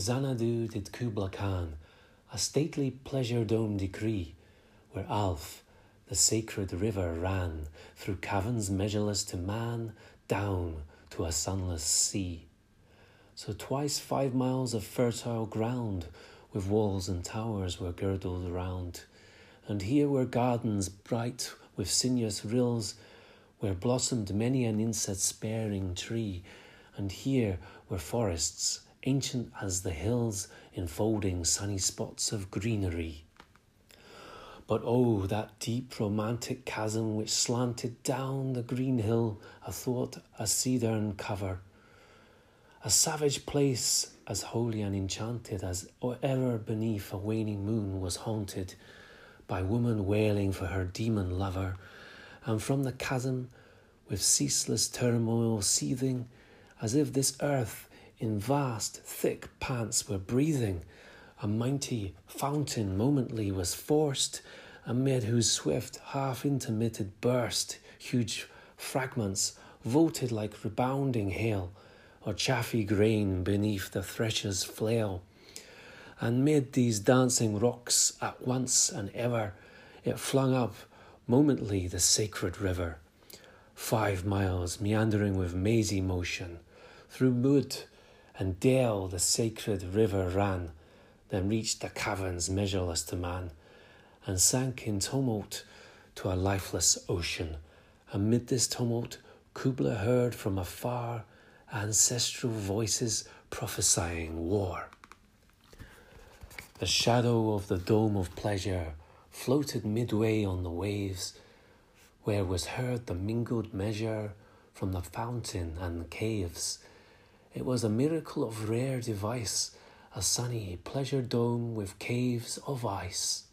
Xanadu did Kubla Khan a stately pleasure dome decree, where Alph, the sacred river, ran through caverns measureless to man, down to a sunless sea. So twice five miles of fertile ground, with walls and towers were girdled round, and here were gardens bright with sinuous rills, where blossomed many an insect-sparing tree, and here were forests ancient as the hills enfolding sunny spots of greenery. But oh, that deep romantic chasm which slanted down the green hill athwart a cedarn cover. A savage place as holy and enchanted as ever beneath a waning moon was haunted by woman wailing for her demon lover, and from the chasm, with ceaseless turmoil seething, as if this earth in vast, thick pants were breathing. A mighty fountain momently was forced, amid whose swift, half intermitted burst, huge fragments voted like rebounding hail, or chaffy grain beneath the thresher's flail. And mid these dancing rocks at once and ever, it flung up momently the sacred river. Five miles meandering with mazy motion, through wood and dale the sacred river ran, then reached the caverns measureless to man, and sank in tumult to a lifeless ocean. Amid this tumult, Kubla heard from afar ancestral voices prophesying war. The shadow of the dome of pleasure floated midway on the waves, where was heard the mingled measure from the fountain and the caves it was a miracle of rare device, a sunny pleasure dome with caves of ice.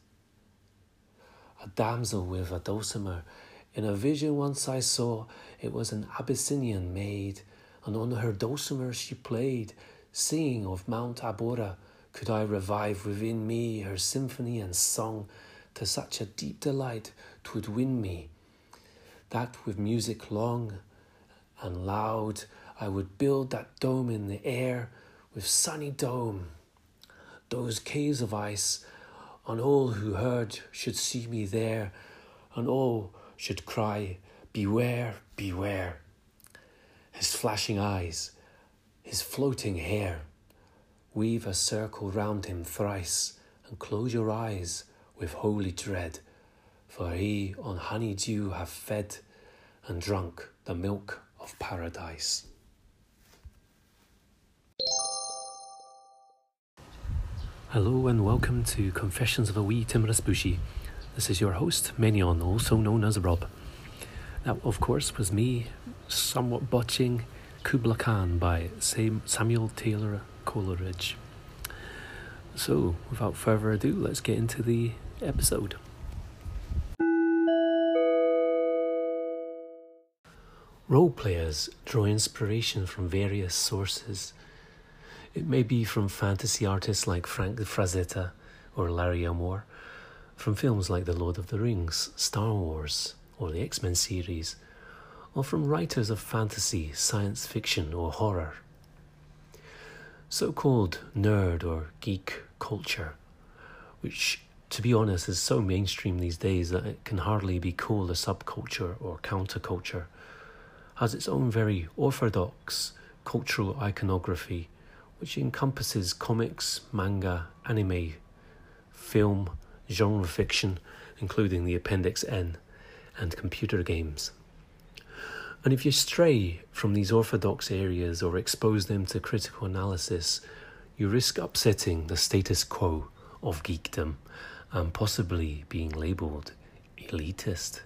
A damsel with a dulcimer, in a vision once I saw, it was an Abyssinian maid, and on her dulcimer she played, singing of Mount Abora. Could I revive within me her symphony and song, to such a deep delight twould win me, that with music long and loud I would build that dome in the air with sunny dome. Those caves of ice, and all who heard should see me there, and all should cry, Beware, beware. His flashing eyes, his floating hair, weave a circle round him thrice, and close your eyes with holy dread, for he on honey dew hath fed and drunk the milk of paradise. Hello and welcome to Confessions of a Wee Timorous Bushy. This is your host, Menion, also known as Rob. That, of course, was me somewhat botching Kubla Khan by Samuel Taylor Coleridge. So, without further ado, let's get into the episode. Role players draw inspiration from various sources it may be from fantasy artists like Frank Frazetta or Larry Elmore, from films like The Lord of the Rings, Star Wars, or the X Men series, or from writers of fantasy, science fiction, or horror. So called nerd or geek culture, which to be honest is so mainstream these days that it can hardly be called a subculture or counterculture, has its own very orthodox cultural iconography which encompasses comics, manga, anime, film, genre fiction, including the Appendix N, and computer games. And if you stray from these orthodox areas or expose them to critical analysis, you risk upsetting the status quo of geekdom and possibly being labelled elitist.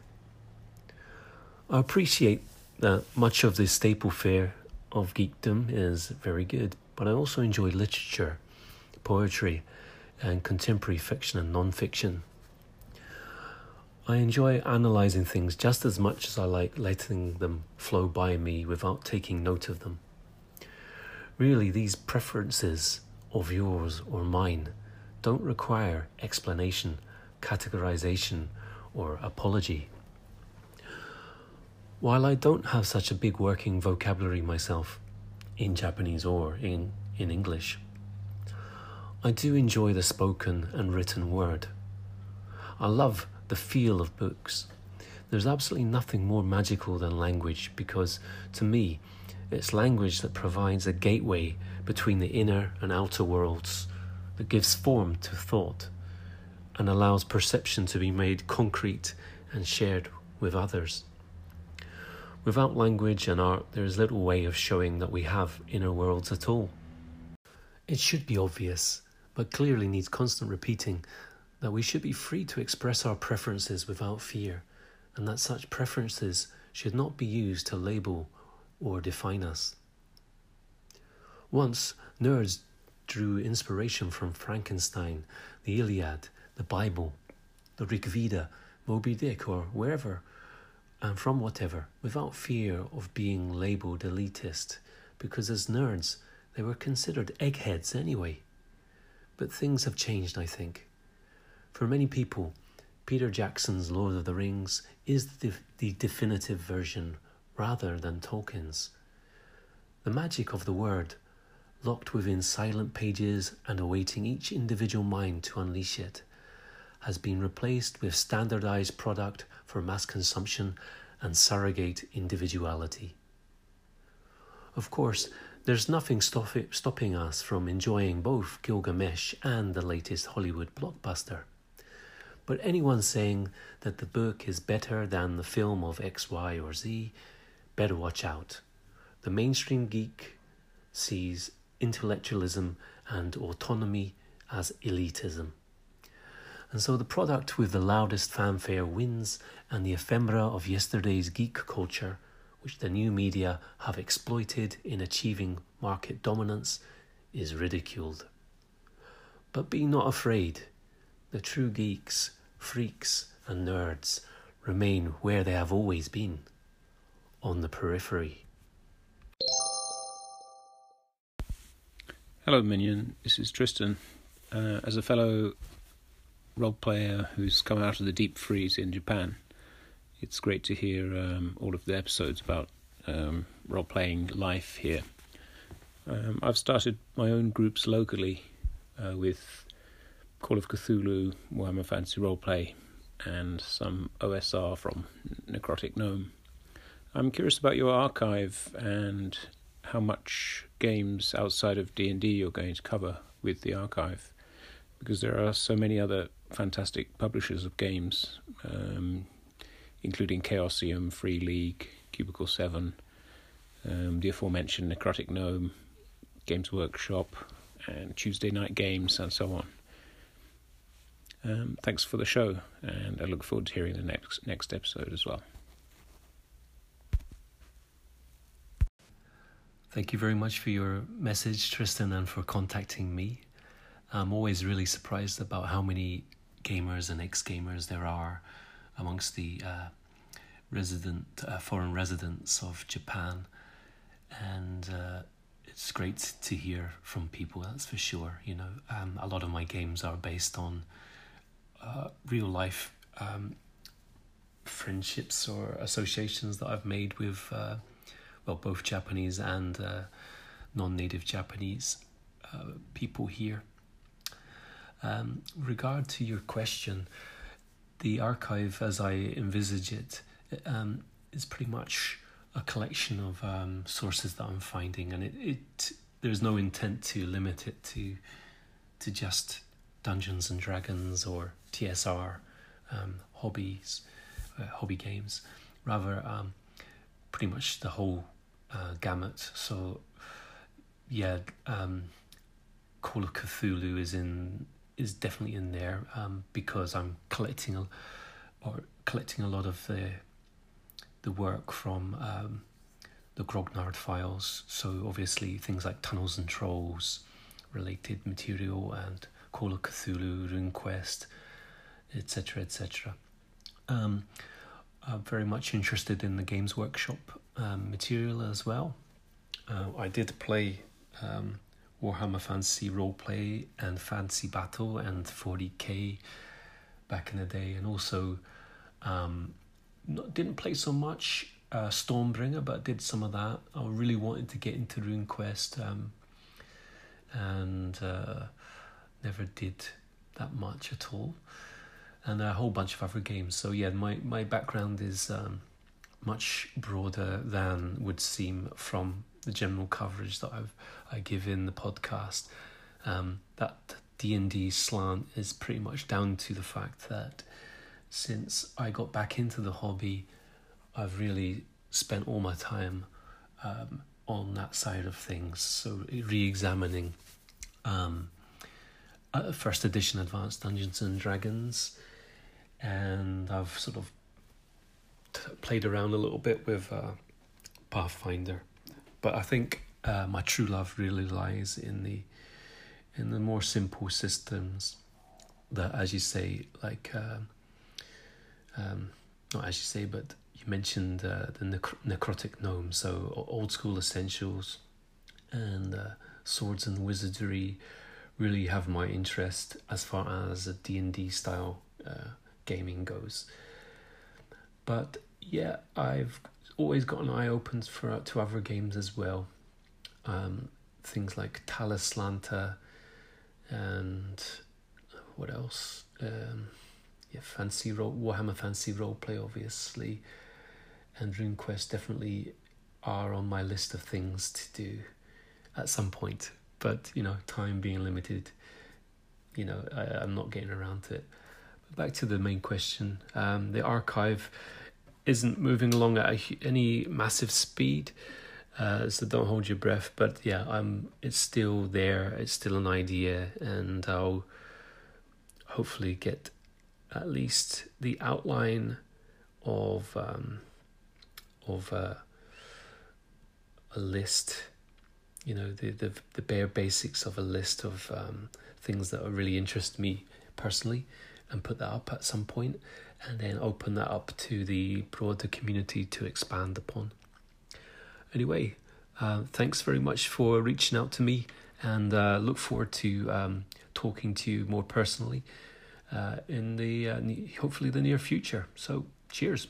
I appreciate that much of the staple fare of geekdom is very good, but I also enjoy literature, poetry, and contemporary fiction and non fiction. I enjoy analysing things just as much as I like letting them flow by me without taking note of them. Really, these preferences of yours or mine don't require explanation, categorisation, or apology. While I don't have such a big working vocabulary myself, in Japanese or in, in English. I do enjoy the spoken and written word. I love the feel of books. There's absolutely nothing more magical than language because, to me, it's language that provides a gateway between the inner and outer worlds, that gives form to thought, and allows perception to be made concrete and shared with others. Without language and art, there is little way of showing that we have inner worlds at all. It should be obvious, but clearly needs constant repeating, that we should be free to express our preferences without fear and that such preferences should not be used to label or define us. Once, nerds drew inspiration from Frankenstein, the Iliad, the Bible, the Rig Veda, Moby Dick, or wherever, and from whatever, without fear of being labeled elitist, because as nerds, they were considered eggheads anyway. But things have changed, I think. For many people, Peter Jackson's Lord of the Rings is the, the definitive version rather than Tolkien's. The magic of the word, locked within silent pages and awaiting each individual mind to unleash it, has been replaced with standardized product for mass consumption and surrogate individuality. Of course, there's nothing stop stopping us from enjoying both Gilgamesh and the latest Hollywood blockbuster. But anyone saying that the book is better than the film of X, Y, or Z better watch out. The mainstream geek sees intellectualism and autonomy as elitism. And so the product with the loudest fanfare wins, and the ephemera of yesterday's geek culture, which the new media have exploited in achieving market dominance, is ridiculed. But be not afraid. The true geeks freaks and nerds remain where they have always been on the periphery. Hello, Minion. This is Tristan. Uh, as a fellow role player who's come out of the deep freeze in Japan, it's great to hear um, all of the episodes about um, role playing life here. Um, I've started my own groups locally uh, with Call of Cthulhu, Warhammer Fantasy Roleplay, and some OSR from Necrotic Gnome. I'm curious about your archive and how much games outside of D&D you're going to cover with the archive because there are so many other fantastic publishers of games um, including Chaosium, Free League, Cubicle 7, um, the aforementioned Necrotic Gnome, Games Workshop, and Tuesday Night Games, and so on. Um, thanks for the show, and I look forward to hearing the next next episode as well. Thank you very much for your message, Tristan, and for contacting me. I'm always really surprised about how many gamers and ex gamers there are amongst the uh, resident uh, foreign residents of Japan, and uh, it's great to hear from people. That's for sure. You know, um, a lot of my games are based on uh, real life um, friendships or associations that I've made with, uh, well, both Japanese and uh, non native Japanese people here. Um, regard to your question, the archive as I envisage it um, is pretty much a collection of um, sources that I'm finding, and it, it there's no intent to limit it to to just Dungeons and Dragons or TSR um, hobbies, uh, hobby games, rather um, pretty much the whole uh, gamut. So, yeah, um, Call of Cthulhu is in is definitely in there um, because I'm collecting a, or collecting a lot of the the work from um, the Grognard files. So obviously things like Tunnels and Trolls related material and Call of Cthulhu, RuneQuest, etc., etc. Um, I'm very much interested in the Games Workshop um, material as well. Uh, I did play um, Warhammer Fantasy Roleplay and Fantasy Battle and 40k back in the day, and also um, not, didn't play so much uh, Stormbringer, but did some of that. I really wanted to get into RuneQuest, um, and uh, never did that much at all, and a whole bunch of other games. So yeah, my my background is um, much broader than would seem from the general coverage that I've I give in the podcast. Um, that D and D slant is pretty much down to the fact that since I got back into the hobby, I've really spent all my time um, on that side of things. So re-examining um, uh, first edition Advanced Dungeons and Dragons, and I've sort of t- played around a little bit with uh, Pathfinder, but I think uh, my true love really lies in the in the more simple systems that, as you say, like um, um, not as you say, but you mentioned uh, the necro- necrotic gnome, so old school essentials and uh, swords and wizardry really have my interest as far as D&D style uh, gaming goes. But yeah, I've always got an eye open for to other games as well. Um, things like Talislanta and what else? Um, yeah, fancy role Warhammer Fantasy Roleplay, obviously, and RuneQuest definitely are on my list of things to do at some point. But you know, time being limited, you know, I, am not getting around to it. But back to the main question, um, the archive isn't moving along at a, any massive speed. Uh, so don't hold your breath. But yeah, I'm. It's still there. It's still an idea, and I'll hopefully get at least the outline of um, of uh, a list. You know, the, the the bare basics of a list of um, things that really interest me personally, and put that up at some point, and then open that up to the broader community to expand upon. Anyway, uh, thanks very much for reaching out to me, and uh, look forward to um, talking to you more personally uh, in the uh, hopefully the near future. So, cheers.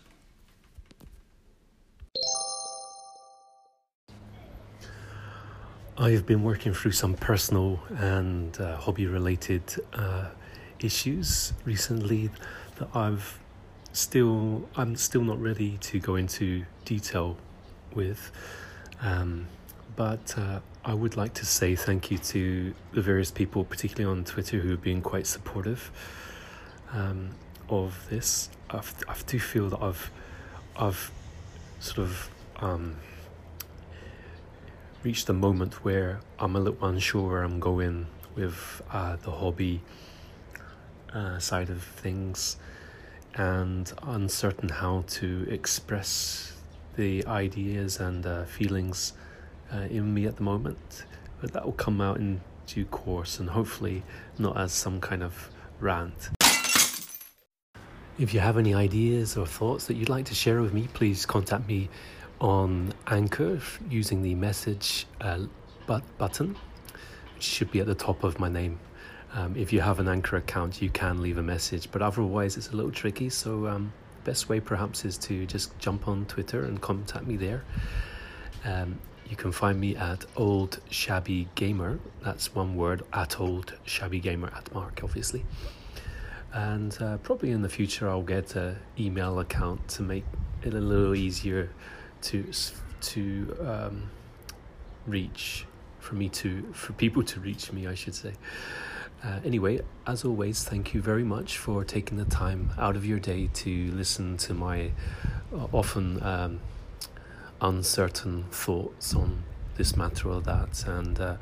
I've been working through some personal and uh, hobby related uh, issues recently that I've still I'm still not ready to go into detail with. Um, but uh, I would like to say thank you to the various people, particularly on Twitter, who have been quite supportive um, of this. I've, I do feel that I've I've sort of um, reached a moment where I'm a little unsure where I'm going with uh, the hobby uh, side of things and uncertain how to express the ideas and uh, feelings uh, in me at the moment. But that will come out in due course and hopefully not as some kind of rant. If you have any ideas or thoughts that you'd like to share with me, please contact me on Anchor using the message uh, but button, which should be at the top of my name. Um, if you have an Anchor account, you can leave a message, but otherwise it's a little tricky. So, um, best way perhaps is to just jump on Twitter and contact me there. Um, you can find me at Old Shabby Gamer. That's one word at Old Shabby Gamer at Mark, obviously and uh, probably in the future I'll get an email account to make it a little easier to to um, reach for me to for people to reach me I should say uh, anyway as always thank you very much for taking the time out of your day to listen to my uh, often um, uncertain thoughts on this matter or that and uh,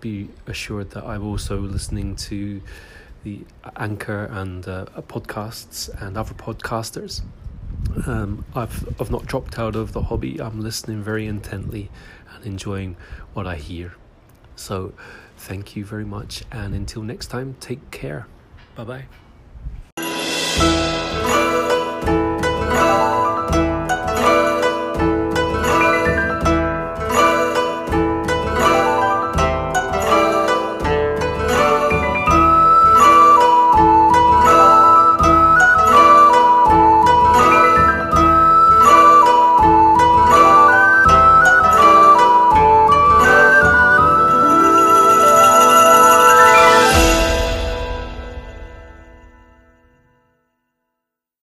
be assured that I'm also listening to the Anchor and uh, podcasts and other podcasters. Um, I've I've not dropped out of the hobby. I'm listening very intently and enjoying what I hear. So, thank you very much, and until next time, take care. Bye bye.